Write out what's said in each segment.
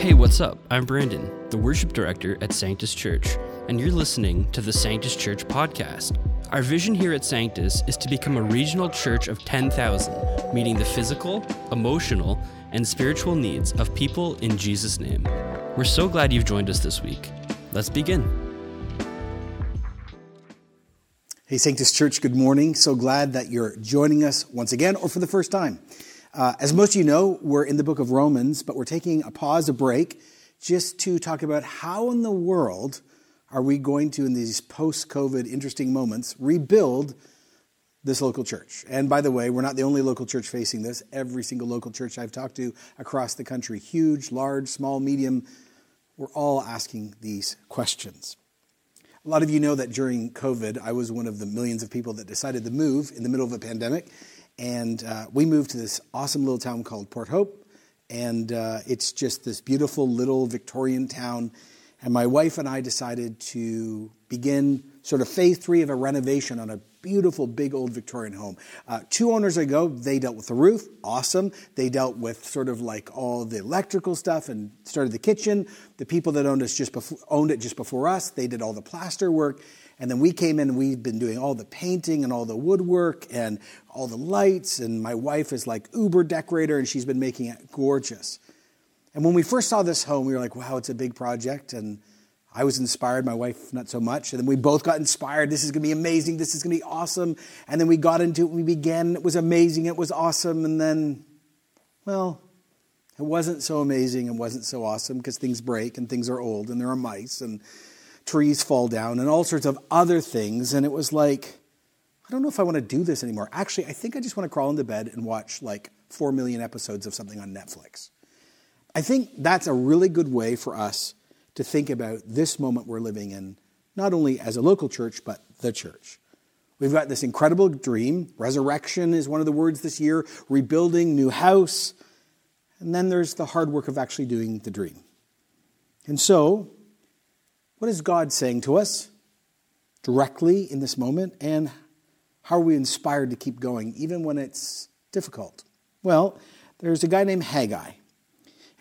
Hey, what's up? I'm Brandon, the worship director at Sanctus Church, and you're listening to the Sanctus Church podcast. Our vision here at Sanctus is to become a regional church of 10,000, meeting the physical, emotional, and spiritual needs of people in Jesus' name. We're so glad you've joined us this week. Let's begin. Hey, Sanctus Church, good morning. So glad that you're joining us once again or for the first time. Uh, as most of you know, we're in the book of Romans, but we're taking a pause, a break, just to talk about how in the world are we going to, in these post COVID interesting moments, rebuild this local church. And by the way, we're not the only local church facing this. Every single local church I've talked to across the country, huge, large, small, medium, we're all asking these questions. A lot of you know that during COVID, I was one of the millions of people that decided to move in the middle of a pandemic. And uh, we moved to this awesome little town called Port Hope. And uh, it's just this beautiful little Victorian town. And my wife and I decided to begin sort of phase three of a renovation on a beautiful, big old Victorian home. Uh, two owners ago, they dealt with the roof, awesome. They dealt with sort of like all the electrical stuff and started the kitchen. The people that owned us just owned it just before us, they did all the plaster work. And then we came in and we've been doing all the painting and all the woodwork and all the lights. And my wife is like uber decorator and she's been making it gorgeous. And when we first saw this home, we were like, wow, it's a big project. And I was inspired, my wife not so much. And then we both got inspired. This is going to be amazing. This is going to be awesome. And then we got into it. We began. It was amazing. It was awesome. And then, well, it wasn't so amazing. It wasn't so awesome because things break and things are old and there are mice and trees fall down and all sorts of other things. And it was like, I don't know if I want to do this anymore. Actually, I think I just want to crawl into bed and watch like 4 million episodes of something on Netflix. I think that's a really good way for us to think about this moment we're living in, not only as a local church, but the church. We've got this incredible dream. Resurrection is one of the words this year, rebuilding, new house. And then there's the hard work of actually doing the dream. And so, what is God saying to us directly in this moment? And how are we inspired to keep going, even when it's difficult? Well, there's a guy named Haggai.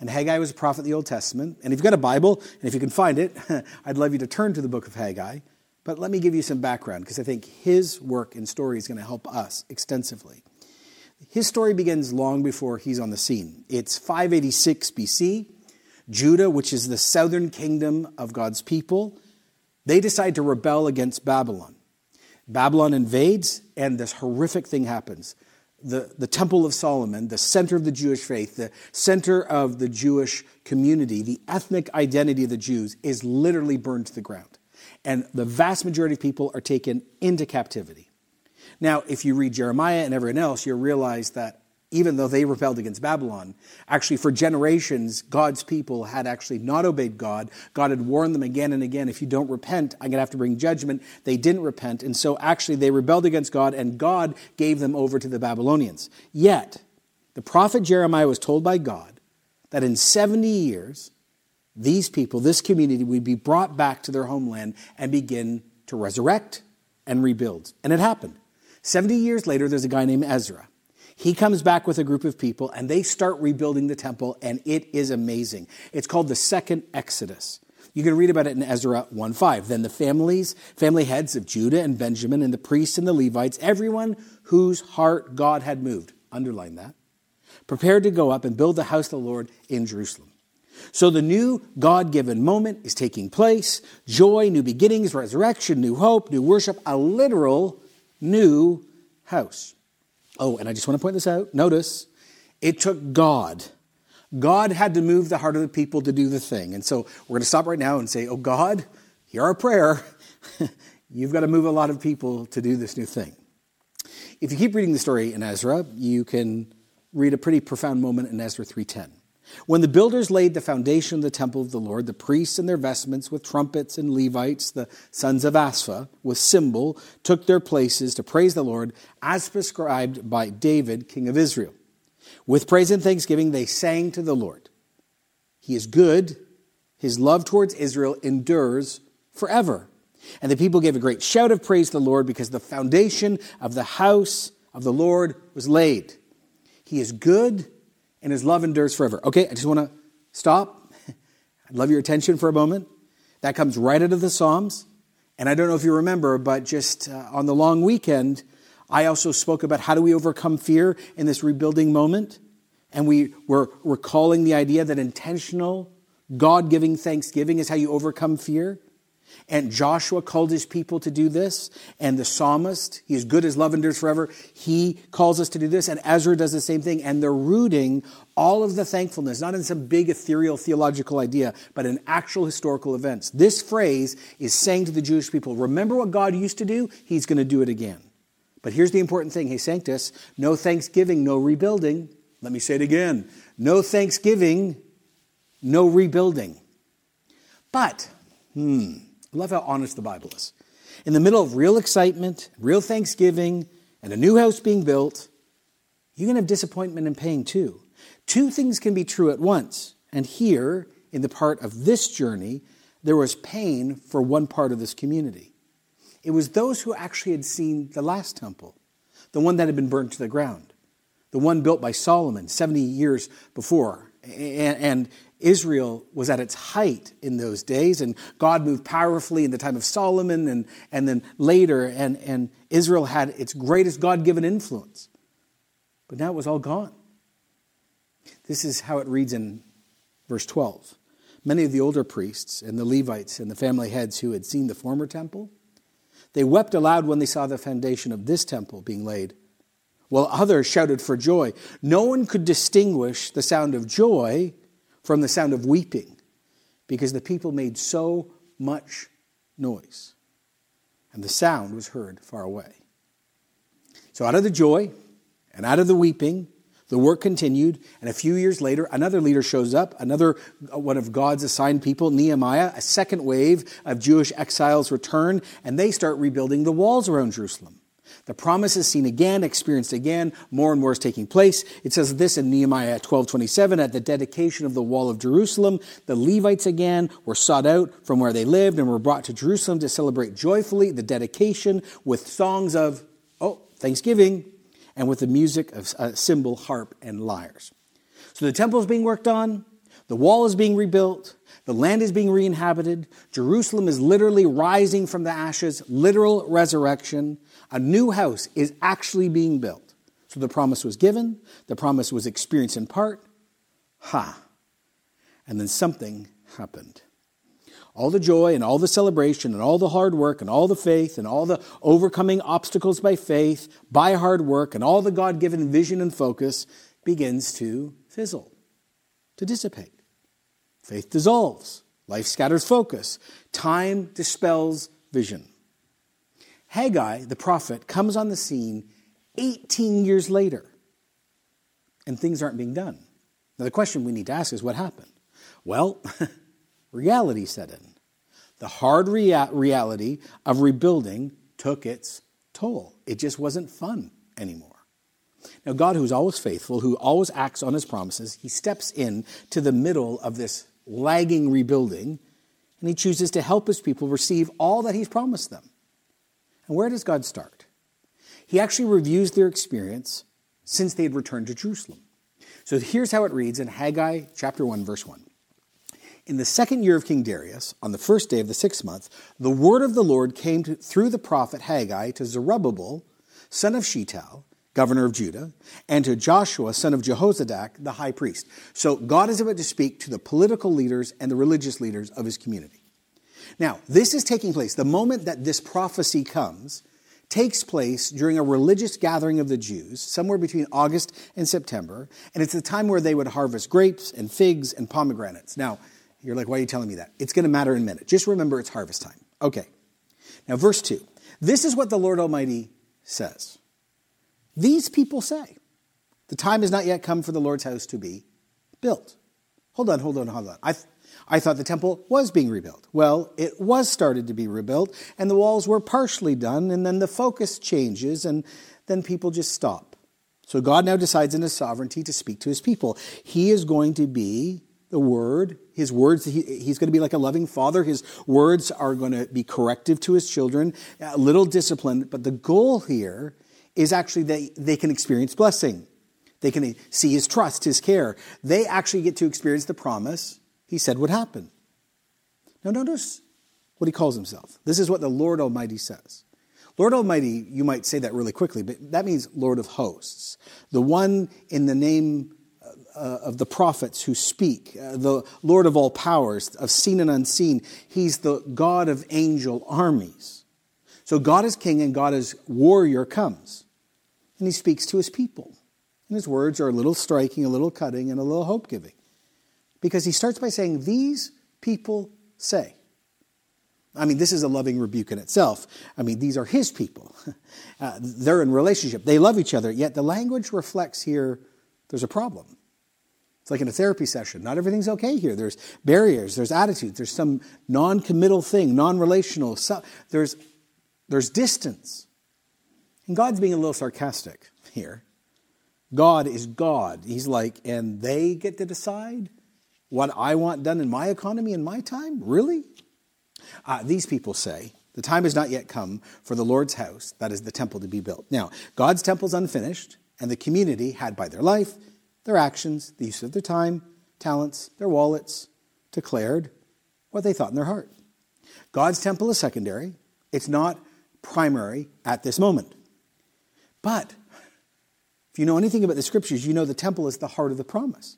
And Haggai was a prophet of the Old Testament. And if you've got a Bible, and if you can find it, I'd love you to turn to the book of Haggai. But let me give you some background, because I think his work and story is going to help us extensively. His story begins long before he's on the scene. It's 586 BC. Judah, which is the southern kingdom of God's people, they decide to rebel against Babylon. Babylon invades, and this horrific thing happens. The, the Temple of Solomon, the center of the Jewish faith, the center of the Jewish community, the ethnic identity of the Jews, is literally burned to the ground. And the vast majority of people are taken into captivity. Now, if you read Jeremiah and everyone else, you'll realize that even though they rebelled against Babylon, actually for generations, God's people had actually not obeyed God. God had warned them again and again, if you don't repent, I'm going to have to bring judgment. They didn't repent. And so actually they rebelled against God and God gave them over to the Babylonians. Yet, the prophet Jeremiah was told by God that in 70 years, these people, this community, would be brought back to their homeland and begin to resurrect and rebuild. And it happened. 70 years later, there's a guy named Ezra. He comes back with a group of people and they start rebuilding the temple, and it is amazing. It's called the Second Exodus. You can read about it in Ezra 1:5. Then the families, family heads of Judah and Benjamin, and the priests and the Levites, everyone whose heart God had moved, underline that, prepared to go up and build the house of the Lord in Jerusalem. So the new God given moment is taking place joy, new beginnings, resurrection, new hope, new worship, a literal new house. Oh, and I just want to point this out. Notice, it took God. God had to move the heart of the people to do the thing. And so we're going to stop right now and say, Oh, God, hear our prayer. You've got to move a lot of people to do this new thing. If you keep reading the story in Ezra, you can read a pretty profound moment in Ezra 3:10. When the builders laid the foundation of the temple of the Lord, the priests in their vestments with trumpets and Levites, the sons of Asaph, with cymbal, took their places to praise the Lord as prescribed by David, king of Israel. With praise and thanksgiving, they sang to the Lord. He is good, his love towards Israel endures forever. And the people gave a great shout of praise to the Lord because the foundation of the house of the Lord was laid. He is good and his love endures forever. Okay, I just want to stop. I'd love your attention for a moment. That comes right out of the Psalms. And I don't know if you remember, but just uh, on the long weekend, I also spoke about how do we overcome fear in this rebuilding moment. And we were recalling the idea that intentional, God giving thanksgiving is how you overcome fear. And Joshua called his people to do this. And the psalmist, he is good as love endures forever. He calls us to do this. And Ezra does the same thing. And they're rooting all of the thankfulness, not in some big ethereal theological idea, but in actual historical events. This phrase is saying to the Jewish people, remember what God used to do? He's going to do it again. But here's the important thing. Hey, Sanctus, no thanksgiving, no rebuilding. Let me say it again. No thanksgiving, no rebuilding. But, hmm, I love how honest the Bible is. In the middle of real excitement, real thanksgiving, and a new house being built, going to have disappointment and pain too. Two things can be true at once. And here, in the part of this journey, there was pain for one part of this community. It was those who actually had seen the last temple, the one that had been burned to the ground, the one built by Solomon 70 years before. And, Israel was at its height in those days, and God moved powerfully in the time of Solomon and, and then later, and, and Israel had its greatest God given influence. But now it was all gone. This is how it reads in verse 12. Many of the older priests and the Levites and the family heads who had seen the former temple, they wept aloud when they saw the foundation of this temple being laid, while others shouted for joy. No one could distinguish the sound of joy from the sound of weeping because the people made so much noise. And the sound was heard far away. So, out of the joy and out of the weeping, the work continued, and a few years later, another leader shows up, another uh, one of God's assigned people, Nehemiah. A second wave of Jewish exiles return, and they start rebuilding the walls around Jerusalem. The promise is seen again, experienced again, more and more is taking place. It says this in Nehemiah 12:27 at the dedication of the wall of Jerusalem, the Levites again were sought out from where they lived and were brought to Jerusalem to celebrate joyfully the dedication with songs of oh, thanksgiving and with the music of a cymbal, harp and lyres. So the temple is being worked on, the wall is being rebuilt, the land is being re-inhabited, Jerusalem is literally rising from the ashes, literal resurrection. A new house is actually being built. So the promise was given, the promise was experienced in part. Ha! And then something happened. All the joy and all the celebration and all the hard work and all the faith and all the overcoming obstacles by faith, by hard work, and all the God given vision and focus begins to fizzle, to dissipate. Faith dissolves, life scatters focus, time dispels vision. Haggai, the prophet, comes on the scene 18 years later, and things aren't being done. Now, the question we need to ask is what happened? Well, reality set in. The hard rea- reality of rebuilding took its toll. It just wasn't fun anymore. Now, God, who's always faithful, who always acts on his promises, he steps in to the middle of this lagging rebuilding, and he chooses to help his people receive all that he's promised them. And where does God start? He actually reviews their experience since they had returned to Jerusalem. So here's how it reads in Haggai chapter 1, verse 1. In the second year of King Darius, on the first day of the sixth month, the word of the Lord came to, through the prophet Haggai to Zerubbabel, son of Shealtiel, governor of Judah, and to Joshua, son of Jehozadak, the high priest. So God is about to speak to the political leaders and the religious leaders of his community. Now, this is taking place. The moment that this prophecy comes takes place during a religious gathering of the Jews, somewhere between August and September, and it's the time where they would harvest grapes and figs and pomegranates. Now, you're like, why are you telling me that? It's going to matter in a minute. Just remember it's harvest time. Okay. Now, verse 2. This is what the Lord Almighty says. These people say, the time has not yet come for the Lord's house to be built. Hold on, hold on, hold on. I, I thought the temple was being rebuilt. Well, it was started to be rebuilt, and the walls were partially done, and then the focus changes, and then people just stop. So God now decides in his sovereignty to speak to his people. He is going to be the word, his words, he, he's going to be like a loving father. His words are going to be corrective to his children, a little discipline but the goal here is actually that they can experience blessing. They can see his trust, his care. They actually get to experience the promise he said would happen. Now, notice what he calls himself. This is what the Lord Almighty says. Lord Almighty, you might say that really quickly, but that means Lord of hosts. The one in the name uh, of the prophets who speak, uh, the Lord of all powers, of seen and unseen. He's the God of angel armies. So God is king and God as warrior comes, and he speaks to his people. And his words are a little striking, a little cutting, and a little hope giving. Because he starts by saying, These people say. I mean, this is a loving rebuke in itself. I mean, these are his people. Uh, they're in relationship. They love each other. Yet the language reflects here there's a problem. It's like in a therapy session. Not everything's okay here. There's barriers, there's attitudes, there's some non committal thing, non relational. There's, there's distance. And God's being a little sarcastic here. God is God. He's like, and they get to decide what I want done in my economy in my time? Really? Uh, these people say, the time has not yet come for the Lord's house, that is the temple, to be built. Now, God's temple is unfinished, and the community had by their life, their actions, the use of their time, talents, their wallets, declared what they thought in their heart. God's temple is secondary, it's not primary at this moment. But if you know anything about the scriptures, you know the temple is the heart of the promise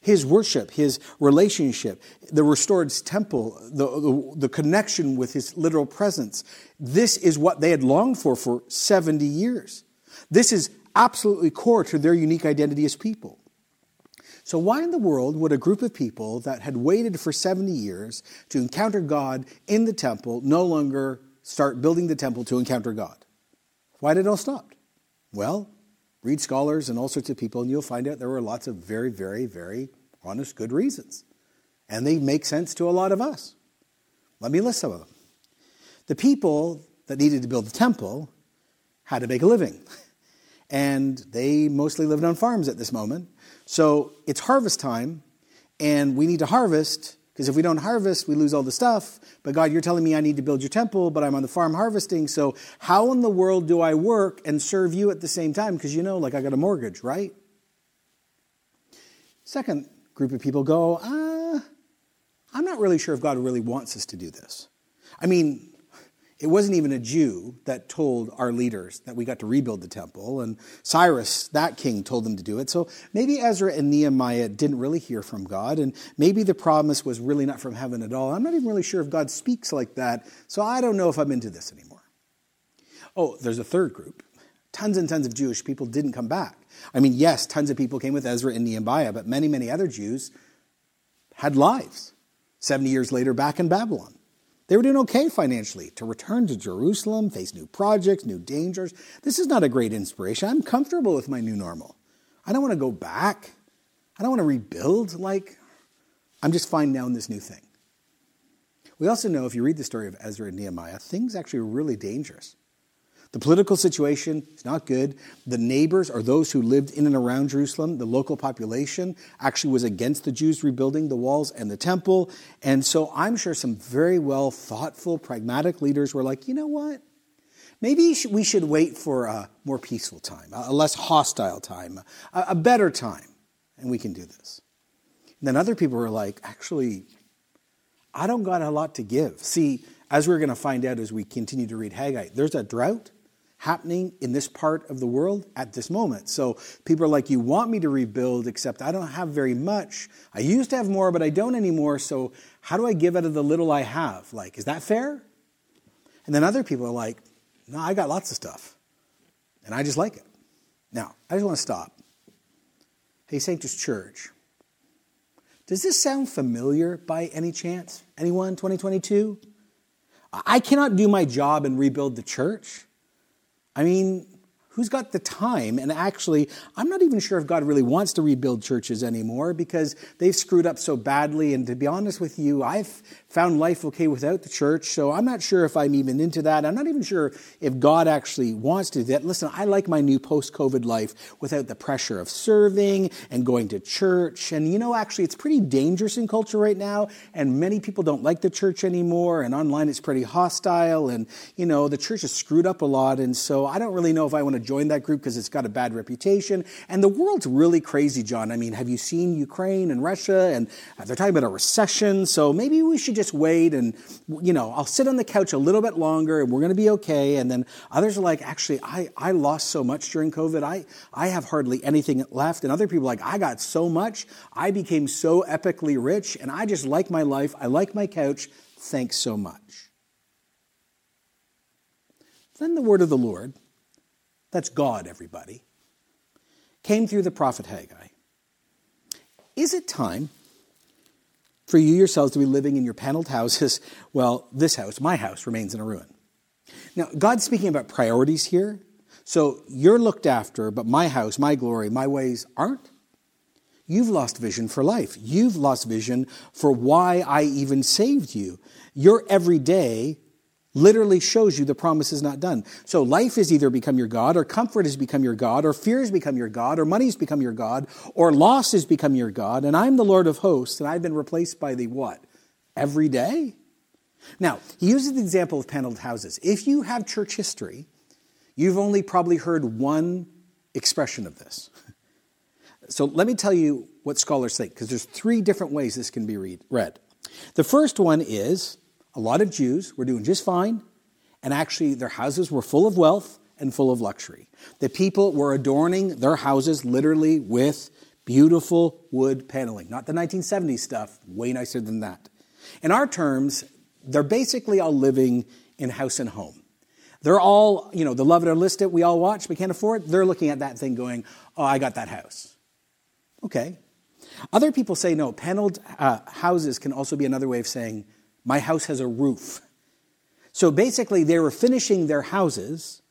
his worship, his relationship, the restored temple, the, the, the, connection with his literal presence. This is what they had longed for for 70 years. This is absolutely core to their unique identity as people. So, why in the world would a group of people that had waited for 70 years to encounter God in the temple no longer start building the temple to encounter God? Why did it all stop? Well, Read scholars and all sorts of people, and you'll find out there were lots of very, very, very honest, good reasons. And they make sense to a lot of us. Let me list some of them. The people that needed to build the temple had to make a living. And they mostly lived on farms at this moment. So it's harvest time, and we need to harvest because if we don't harvest, we lose all the stuff. But God, you're telling me I need to build your temple, but I'm on the farm harvesting. So how in the world do I work and serve you at the same time? Because you know, like I got a mortgage, right? Second group of people go, uh, I'm not really sure if God really wants us to do this. I mean, it wasn't even a Jew that told our leaders that we got to rebuild the temple, and Cyrus, that king, told them to do it. So maybe Ezra and Nehemiah didn't really hear from God, and maybe the promise was really not from heaven at all. I'm not even really sure if God speaks like that, so I don't know if I'm into this anymore. Oh, there's a third group. Tons and tons of Jewish people didn't come back. I mean, yes, tons of people came with Ezra and Nehemiah, but many, many other Jews had lives 70 years later back in Babylon. They were doing okay financially. To return to Jerusalem, face new projects, new dangers, this is not a great inspiration. I'm comfortable with my new normal. I don't want to go back. I don't want to rebuild. Like, I'm just fine now in this new thing. We also know if you read the story of Ezra and Nehemiah, things actually were really dangerous. The political situation is not good. The neighbors, or those who lived in and around Jerusalem, the local population, actually was against the Jews rebuilding the walls and the temple. And so I'm sure some very well thoughtful, pragmatic leaders were like, you know what? Maybe we should wait for a more peaceful time, a less hostile time, a better time, and we can do this. And then other people were like, actually, I don't got a lot to give. See, as we're going to find out as we continue to read Haggai, there's a drought happening in this part of the world at this moment. So people are like, You want me to rebuild, except I don't have very much. I used to have more, but I don't anymore. So how do I give out of the little I have? Like, is that fair? And then other people are like, No, I got lots of stuff. And I just like it. Now, I just want to stop. Hey, Sanctus Church. Does this sound familiar by any chance? Anyone, 2022? I cannot do my job and rebuild the church. I mean, who's got the time? And actually, I'm not even sure if God really wants to rebuild churches anymore because they've screwed up so badly. And to be honest with you, I've found life okay without the church. So I'm not sure if I'm even into that. I'm not even sure if God actually wants to do that. Listen, I like my new post COVID life without the pressure of serving and going to church. And you know, actually, it's pretty dangerous in culture right now. And many people don't like the church anymore. And online it's pretty hostile. And, you know, the church is screwed up a lot. And so I don't really know if I want to join that group because it's got a bad reputation. And the world's really crazy, John. I mean, have you seen Ukraine and Russia? And uh, they're talking about a recession. So maybe we should just wait and, you know, I'll sit on the couch a little bit longer and we're going to be okay. And then others are like, actually, I, I lost so much during COVID. I, I have hardly anything left. And other people like, I got so much. I became so epically rich and I just like my life. I like my couch. Thanks so much. Then the word of the Lord, that's God, everybody, came through the prophet Haggai. Is it time for you yourselves to be living in your paneled houses? Well, this house, my house, remains in a ruin. Now, God's speaking about priorities here. So you're looked after, but my house, my glory, my ways aren't. You've lost vision for life. You've lost vision for why I even saved you. Your everyday literally shows you the promise is not done. So life has either become your God, or comfort has become your God, or fear has become your God, or money has become your God, or loss has become your God, and I'm the Lord of hosts, and I've been replaced by the what? Every day? Now, he uses the example of paneled houses. If you have church history, you've only probably heard one expression of this. So let me tell you what scholars think, because there's three different ways this can be read. The first one is a lot of Jews were doing just fine, and actually their houses were full of wealth and full of luxury. The people were adorning their houses literally with beautiful wood paneling, not the 1970s stuff, way nicer than that. In our terms, they're basically all living in house and home. They're all, you know, the Love It or List It we all watch, we can't afford. They're looking at that thing going, oh, I got that house. Okay. Other people say no, paneled uh, houses can also be another way of saying my house has a roof. So basically, they were finishing their houses,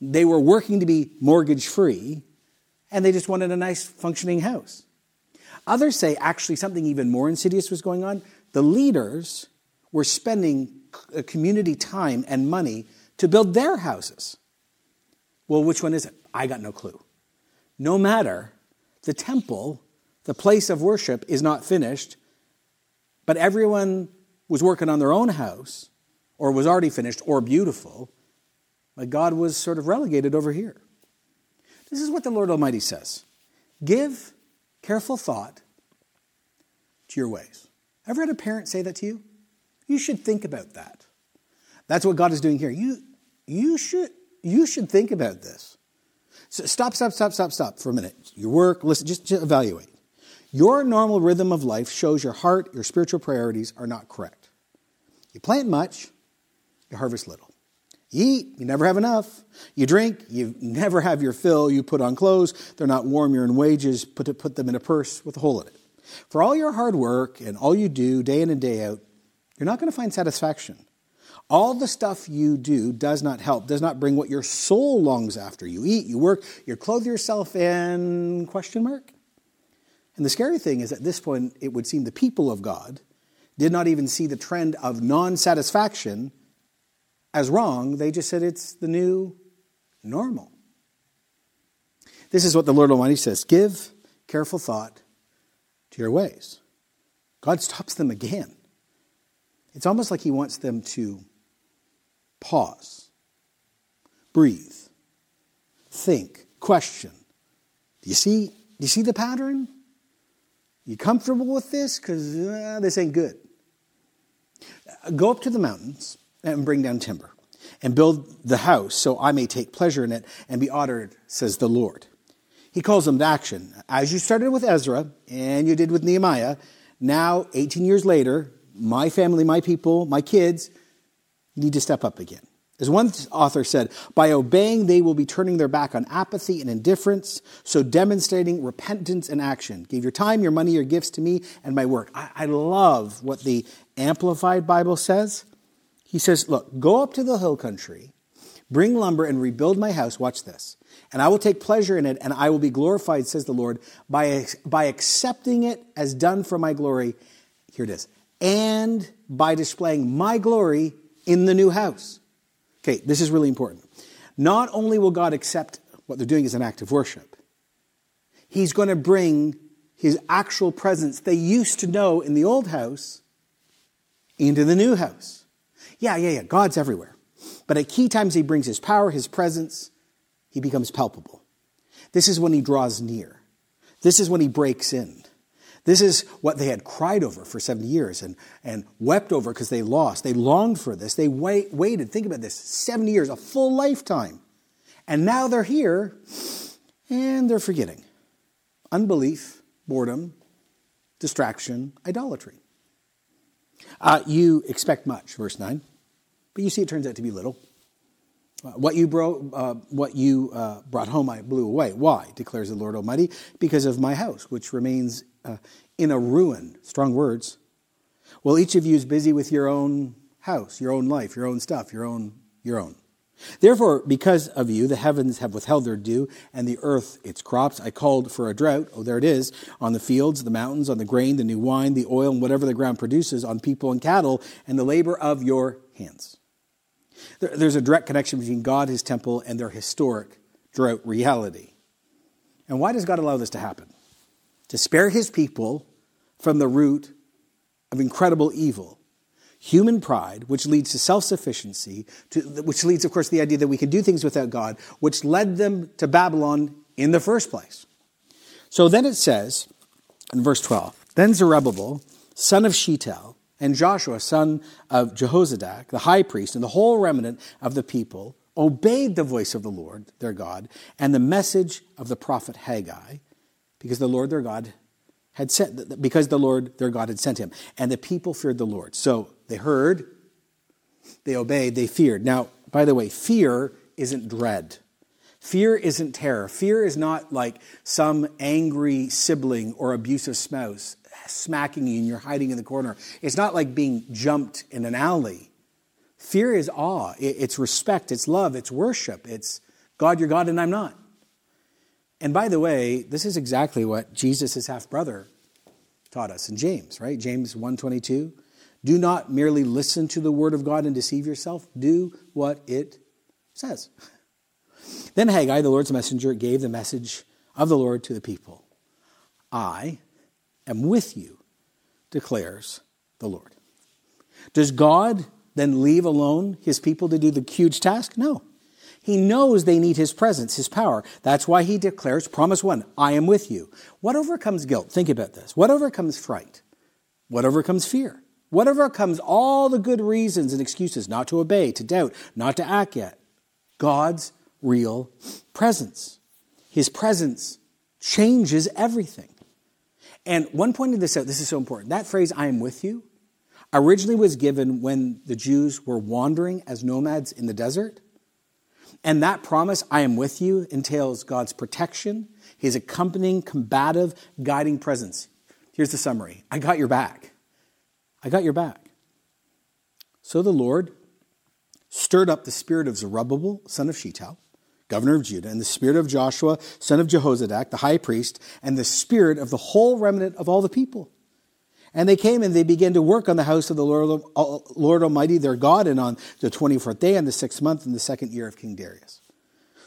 they were working to be mortgage free, and they just wanted a nice functioning house. Others say actually something even more insidious was going on. The leaders were spending community time and money to build their houses. Well, which one is it? I got no clue. No matter, the temple, the place of worship, is not finished, but everyone was working on their own house, or was already finished, or beautiful, but God was sort of relegated over here. This is what the Lord Almighty says Give careful thought to your ways. Ever had a parent say that to you? You should think about that. That's what God is doing here. You, you, should, you should think about this. So stop, stop, stop, stop, stop for a minute. Your work, listen, just, just evaluate. Your normal rhythm of life shows your heart, your spiritual priorities are not correct. You plant much, you harvest little. You eat, you never have enough. You drink, you never have your fill. You put on clothes, they're not warm, you're in wages, put, put them in a purse with a hole in it. For all your hard work and all you do day in and day out, you're not going to find satisfaction. All the stuff you do does not help, does not bring what your soul longs after. You eat, you work, you clothe yourself in question mark. And the scary thing is at this point, it would seem the people of God did not even see the trend of non satisfaction as wrong. They just said it's the new normal. This is what the Lord Almighty says Give careful thought to your ways. God stops them again. It's almost like He wants them to pause, breathe, think, question. Do you see, do you see the pattern? You comfortable with this? Because uh, this ain't good. Go up to the mountains and bring down timber and build the house so I may take pleasure in it and be honored, says the Lord. He calls them to action. As you started with Ezra and you did with Nehemiah, now, 18 years later, my family, my people, my kids need to step up again. As one author said, by obeying, they will be turning their back on apathy and indifference, so demonstrating repentance and action. Give your time, your money, your gifts to me and my work. I, I love what the Amplified Bible says. He says, Look, go up to the hill country, bring lumber, and rebuild my house. Watch this. And I will take pleasure in it, and I will be glorified, says the Lord, by, by accepting it as done for my glory. Here it is. And by displaying my glory in the new house. Okay, this is really important. Not only will God accept what they're doing as an act of worship, He's going to bring His actual presence they used to know in the old house into the new house. Yeah, yeah, yeah, God's everywhere. But at key times, He brings His power, His presence he becomes palpable. This is when he draws near. This is when he breaks in. This is what they had cried over for 70 years and, and wept over because they lost. They longed for this. They wait, waited, think about this 70 years, a full lifetime. And now they're here and they're forgetting. Unbelief, boredom, distraction, idolatry. Uh, you expect much, verse 9, but you see it turns out to be little. Uh, what you, bro, uh, what you uh, brought home, I blew away. Why? declares the Lord Almighty. Because of my house, which remains uh, in a ruin. Strong words. Well, each of you is busy with your own house, your own life, your own stuff, your own, your own. Therefore, because of you, the heavens have withheld their dew, and the earth its crops. I called for a drought, oh, there it is, on the fields, the mountains, on the grain, the new wine, the oil, and whatever the ground produces, on people and cattle, and the labor of your hands. There's a direct connection between God, his temple, and their historic drought reality. And why does God allow this to happen? To spare his people from the root of incredible evil human pride, which leads to self sufficiency, which leads, of course, to the idea that we can do things without God, which led them to Babylon in the first place. So then it says in verse 12 Then Zerubbabel, son of Shealtiel, and Joshua, son of Jehozadak, the high priest, and the whole remnant of the people obeyed the voice of the Lord their God and the message of the prophet Haggai, because the Lord their God had sent, because the Lord their God had sent him. And the people feared the Lord. So they heard, they obeyed, they feared. Now, by the way, fear isn't dread. Fear isn't terror. Fear is not like some angry sibling or abusive spouse smacking you and you're hiding in the corner. It's not like being jumped in an alley. Fear is awe, it's respect, it's love, it's worship, it's God, you're God and I'm not. And by the way, this is exactly what Jesus' half brother taught us in James, right? James 122. Do not merely listen to the word of God and deceive yourself. Do what it says. Then Haggai, the Lord's messenger, gave the message of the Lord to the people. I am with you, declares the Lord. Does God then leave alone his people to do the huge task? No. He knows they need his presence, his power. That's why he declares, promise one, I am with you. What overcomes guilt? Think about this. What overcomes fright? What overcomes fear? What overcomes all the good reasons and excuses not to obey, to doubt, not to act yet? God's real presence. His presence changes everything. And one pointed this out, this is so important. That phrase, I am with you, originally was given when the Jews were wandering as nomads in the desert. And that promise, I am with you, entails God's protection, his accompanying, combative, guiding presence. Here's the summary I got your back. I got your back. So the Lord stirred up the spirit of Zerubbabel, son of Shealtiel, governor of Judah, and the spirit of Joshua, son of Jehozadak, the high priest, and the spirit of the whole remnant of all the people. And they came and they began to work on the house of the Lord, Lord Almighty, their God, and on the 24th day, and the sixth month, in the second year of King Darius.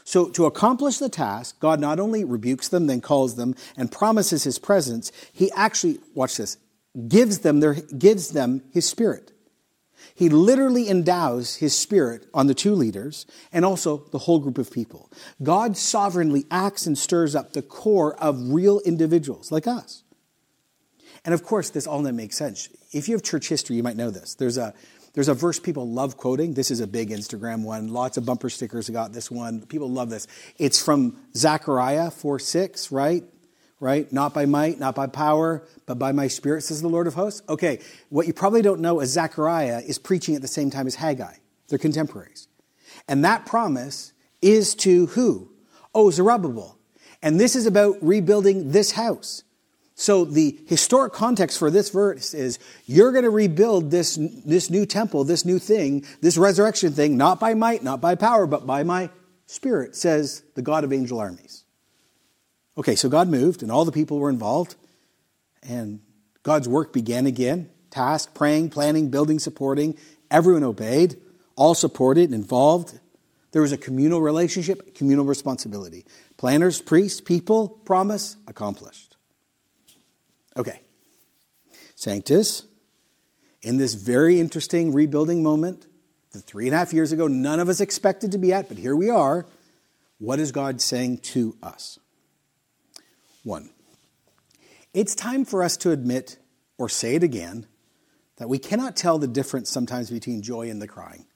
So, to accomplish the task, God not only rebukes them, then calls them, and promises his presence, he actually, watch this, gives them, their, gives them his spirit. He literally endows his spirit on the two leaders and also the whole group of people. God sovereignly acts and stirs up the core of real individuals like us. And of course, this all that makes sense. If you have church history, you might know this. There's a there's a verse people love quoting. This is a big Instagram one. Lots of bumper stickers got this one. People love this. It's from Zechariah 4 6, right? Right? Not by might, not by power, but by my spirit, says the Lord of hosts. Okay, what you probably don't know is Zechariah is preaching at the same time as Haggai. They're contemporaries. And that promise is to who? Oh, Zerubbabel. And this is about rebuilding this house. So the historic context for this verse is you're going to rebuild this, this new temple, this new thing, this resurrection thing, not by might, not by power, but by my spirit, says the God of angel armies. Okay, so God moved and all the people were involved, and God's work began again. Task, praying, planning, building, supporting. Everyone obeyed, all supported, involved. There was a communal relationship, communal responsibility. Planners, priests, people, promise, accomplished. Okay. Sanctus, in this very interesting rebuilding moment, the three and a half years ago, none of us expected to be at, but here we are. What is God saying to us? One, it's time for us to admit, or say it again, that we cannot tell the difference sometimes between joy and the crying.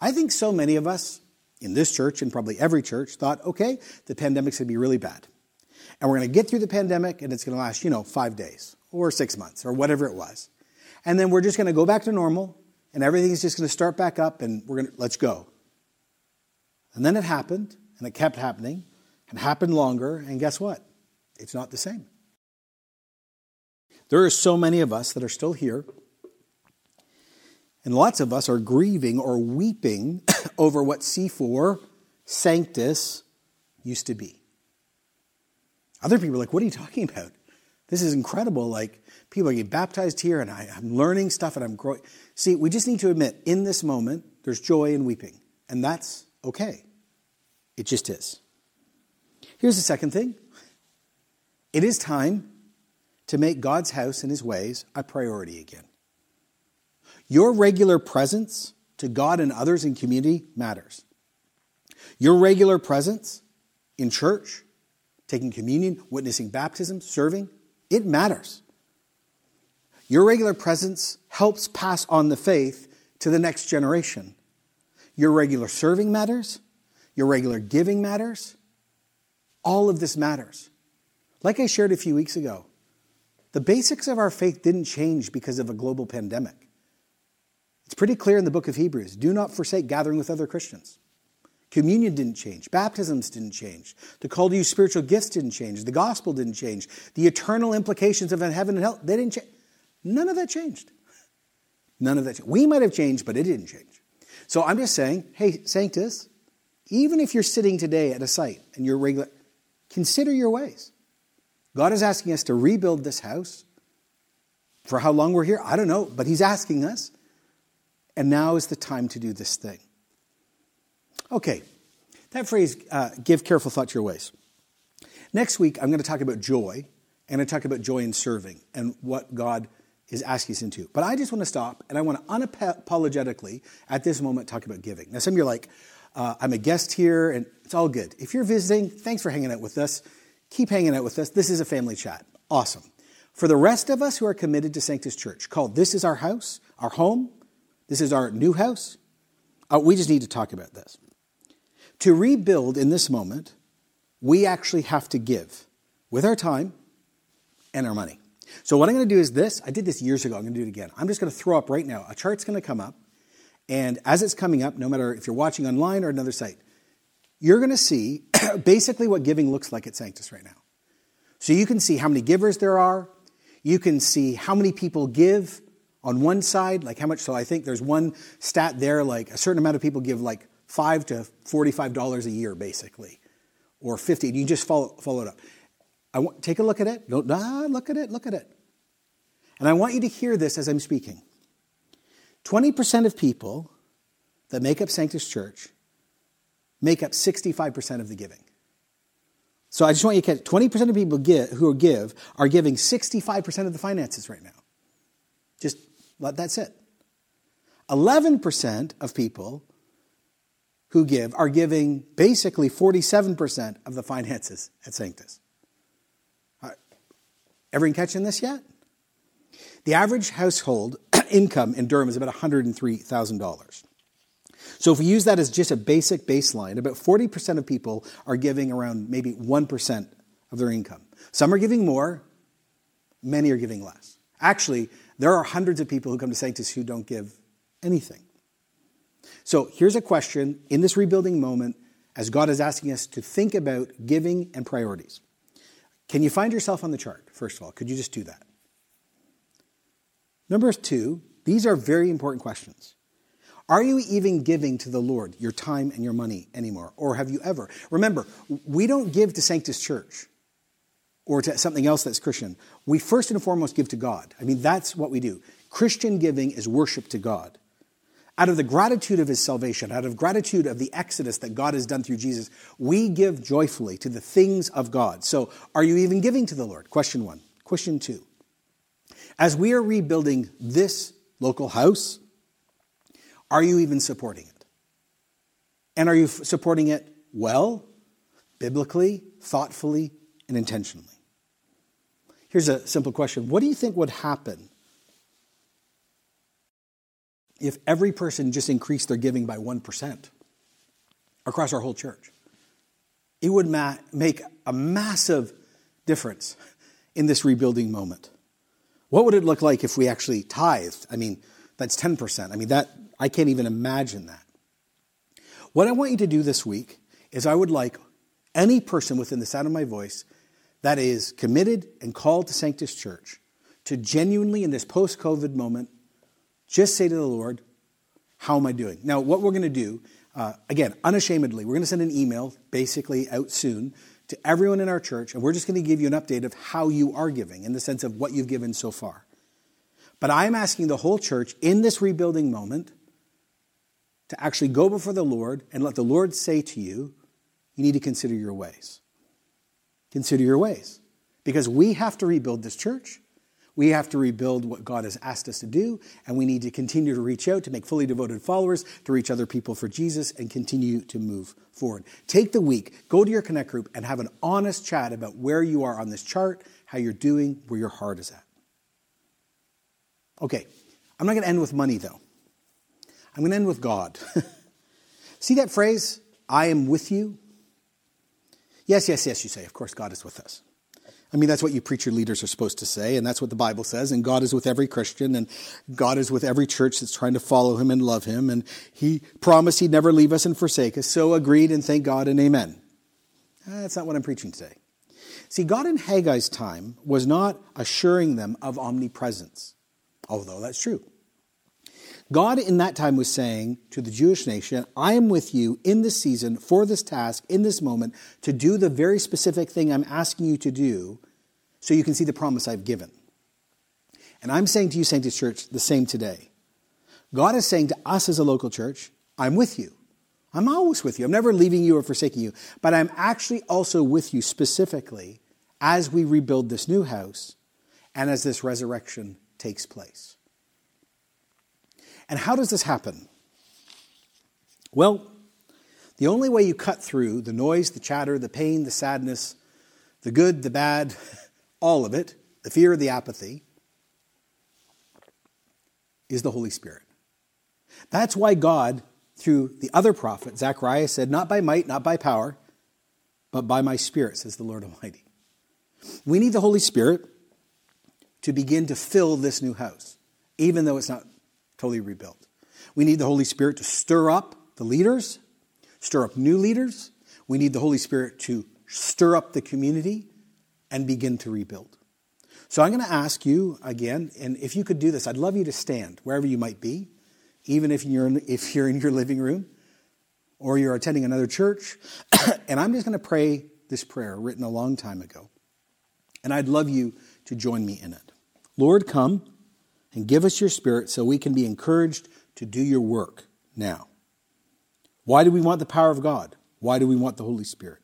I think so many of us in this church and probably every church thought, okay, the pandemic's to be really bad. And we're to get through the pandemic and it's to last, you know, five days or six months or whatever it was. And then we're just to go back to normal and everything's just to start back up and we're to, let's go. And then it happened and it kept happening and happened longer. And guess what? It's not the same. There are so many of us that are still here and lots of us are grieving or weeping over what C4 Sanctus used to be. Other people are like, what are you talking about? This is incredible. Like, people are getting baptized here, and I, am learning stuff and I'm growing. See, we just need to admit in this moment, there's joy and weeping, and that's okay. It just is. Here's the second thing it is time to make God's house and his ways a priority again. Your regular presence to God and others in community matters. Your regular presence in church, taking communion, witnessing baptism, serving, it matters. Your regular presence helps pass on the faith to the next generation. Your regular serving matters. Your regular giving matters. All of this matters. Like I shared a few weeks ago, the basics of our faith didn't change because of a global pandemic. It's pretty clear in the book of Hebrews do not forsake gathering with other Christians. Communion didn't change. Baptisms didn't change. The call to use spiritual gifts didn't change. The gospel didn't change. The eternal implications of heaven and hell, they didn't change. None of that changed. None of that changed. We might have changed, but it didn't change. So I'm just saying, hey, Sanctus, even if you're sitting today at a site and you're regular, consider your ways. God is asking us to rebuild this house. For how long we're here, I don't know, but He's asking us. And now is the time to do this thing. Okay, that phrase, uh, give careful thought to your ways. Next week, I'm going to talk about joy, and I talk about joy in serving and what God is asking us into. But I just want to stop and I want to unapologetically at this moment talk about giving. Now, some of you are like, uh, I'm a guest here, and it's all good. If you're visiting, thanks for hanging out with us. Keep hanging out with us. This is a family chat. Awesome. For the rest of us who are committed to Sanctus Church, called This is Our House, Our Home, this is our new house. Uh, we just need to talk about this. To rebuild in this moment, we actually have to give with our time and our money. So, what I'm going to do is this. I did this years ago. I'm going to do it again. I'm just going to throw up right now. A chart's going to come up. And as it's coming up, no matter if you're watching online or another site, you're going to see basically what giving looks like at Sanctus right now. So, you can see how many givers there are. You can see how many people give on one side, like how much, so I think there's one stat there, like a certain amount of people give like five to $45 a year, basically, or 50. You just follow, follow it up. I want, take a look at it. Don't, ah, look at it, look at it. And I want you to hear this as I'm speaking. 20% of people that make up Sanctus Church make up 65% of the giving. So I just want you to catch 20% of people give, who give are giving 65% of the finances right now. Just let that sit. 11% of people who give are giving basically 47% of the finances at Sanctus. Everyone catching this yet? The average household income in Durham is about $103,000. So if we use that as just a basic baseline, about 40% of people are giving around maybe 1% of their income. Some are giving more, many are giving less. Actually, there are hundreds of people who come to Sanctus who don't give anything. So here's a question in this rebuilding moment as God is asking us to think about giving and priorities. Can you find yourself on the chart, first of all? Could you just do that? Number two, these are very important questions. Are you even giving to the Lord your time and your money anymore? Or have you ever? Remember, we don't give to Sanctus Church or to something else that's Christian. We first and foremost give to God. I mean, that's what we do. Christian giving is worship to God. Out of the gratitude of his salvation, out of gratitude of the exodus that God has done through Jesus, we give joyfully to the things of God. So, are you even giving to the Lord? Question one. Question two. As we are rebuilding this local house, are you even supporting it? And are you supporting it well, biblically, thoughtfully, and intentionally. Here's a simple question What do you think would happen if every person just increased their giving by 1% across our whole church? It would ma- make a massive difference in this rebuilding moment. What would it look like if we actually tithed? I mean, that's 10%. I mean, that I can't even imagine that. What I want you to do this week is I would like any person within the sound of my voice that is committed and called to Sanctus Church to genuinely, in this post COVID moment, just say to the Lord, How am I doing? Now, what we're going to do, uh, again, unashamedly, we're going to send an email basically out soon to everyone in our church, and we're just going to give you an update of how you are giving in the sense of what you've given so far. But I'm asking the whole church in this rebuilding moment to actually go before the Lord and let the Lord say to you, you need to consider your ways. Consider your ways. Because we have to rebuild this church. We have to rebuild what God has asked us to do, and we need to continue to reach out to make fully devoted followers, to reach other people for Jesus, and continue to move forward. Take the week, go to your Connect group, and have an honest chat about where you are on this chart, how you're doing, where your heart is at. Okay, I'm not going to end with money though. I'm going to end with God. See that phrase, I am with you? Yes, yes, yes, you say. Of course, God is with us. I mean, that's what you preacher leaders are supposed to say, and that's what the Bible says. And God is with every Christian, and God is with every church that's trying to follow Him and love Him. And He promised He'd never leave us and forsake us. So agreed, and thank God, and amen. Uh, that's not what I'm preaching today. See, God in Haggai's time was not assuring them of omnipresence, although that's true. God in that time was saying to the Jewish nation, I am with you in this season for this task, in this moment, to do the very specific thing I'm asking you to do so you can see the promise I've given. And I'm saying to you, Sanctus Church, the same today. God is saying to us as a local church, I'm with you. I'm always with you. I'm never leaving you or forsaking you. But I'm actually also with you specifically as we rebuild this new house and as this resurrection takes place. And how does this happen? Well, the only way you cut through the noise, the chatter, the pain, the sadness, the good, the bad, all of it, the fear, the apathy, is the Holy Spirit. That's why God, through the other prophet, Zechariah, said, Not by might, not by power, but by my Spirit, says the Lord Almighty. We need the Holy Spirit to begin to fill this new house, even though it's not totally rebuilt. We need the Holy Spirit to stir up the leaders, stir up new leaders. We need the Holy Spirit to stir up the community and begin to rebuild. So I'm going to ask you again, and if you could do this, I'd love you to stand wherever you might be, even if you're in, if you're in your living room or you're attending another church. and I'm just going to pray this prayer written a long time ago. And I'd love you to join me in it. Lord, come and give us your spirit so we can be encouraged to do your work now. Why do we want the power of God? Why do we want the Holy Spirit?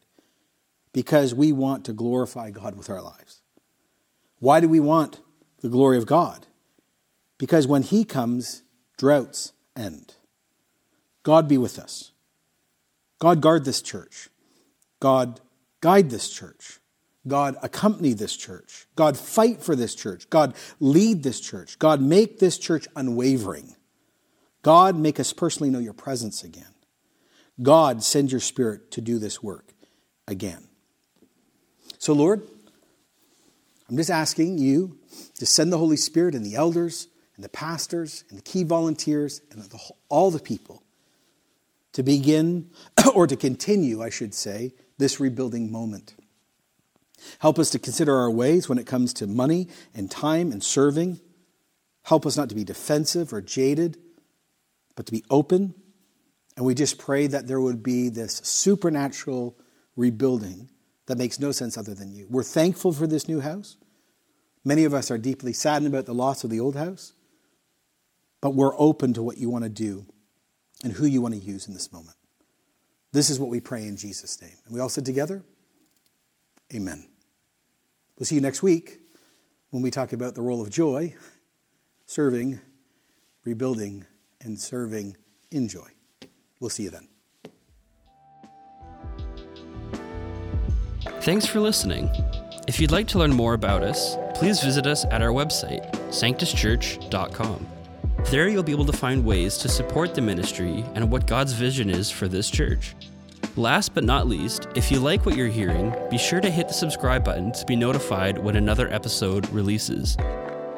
Because we want to glorify God with our lives. Why do we want the glory of God? Because when He comes, droughts end. God be with us. God guard this church. God guide this church. God, accompany this church. God, fight for this church. God, lead this church. God, make this church unwavering. God, make us personally know your presence again. God, send your spirit to do this work again. So, Lord, I'm just asking you to send the Holy Spirit and the elders and the pastors and the key volunteers and the, all the people to begin, or to continue, I should say, this rebuilding moment. Help us to consider our ways when it comes to money and time and serving. Help us not to be defensive or jaded, but to be open. And we just pray that there would be this supernatural rebuilding that makes no sense other than you. We're thankful for this new house. Many of us are deeply saddened about the loss of the old house, but we're open to what you want to do and who you want to use in this moment. This is what we pray in Jesus' name. And we all sit together. Amen. We'll see you next week when we talk about the role of joy, serving, rebuilding, and serving in joy. We'll see you then. Thanks for listening. If you'd like to learn more about us, please visit us at our website, sanctuschurch.com. There you'll be able to find ways to support the ministry and what God's vision is for this church. Last but not least, if you like what you're hearing, be sure to hit the subscribe button to be notified when another episode releases.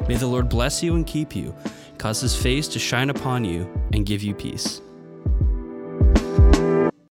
May the Lord bless you and keep you, cause his face to shine upon you, and give you peace.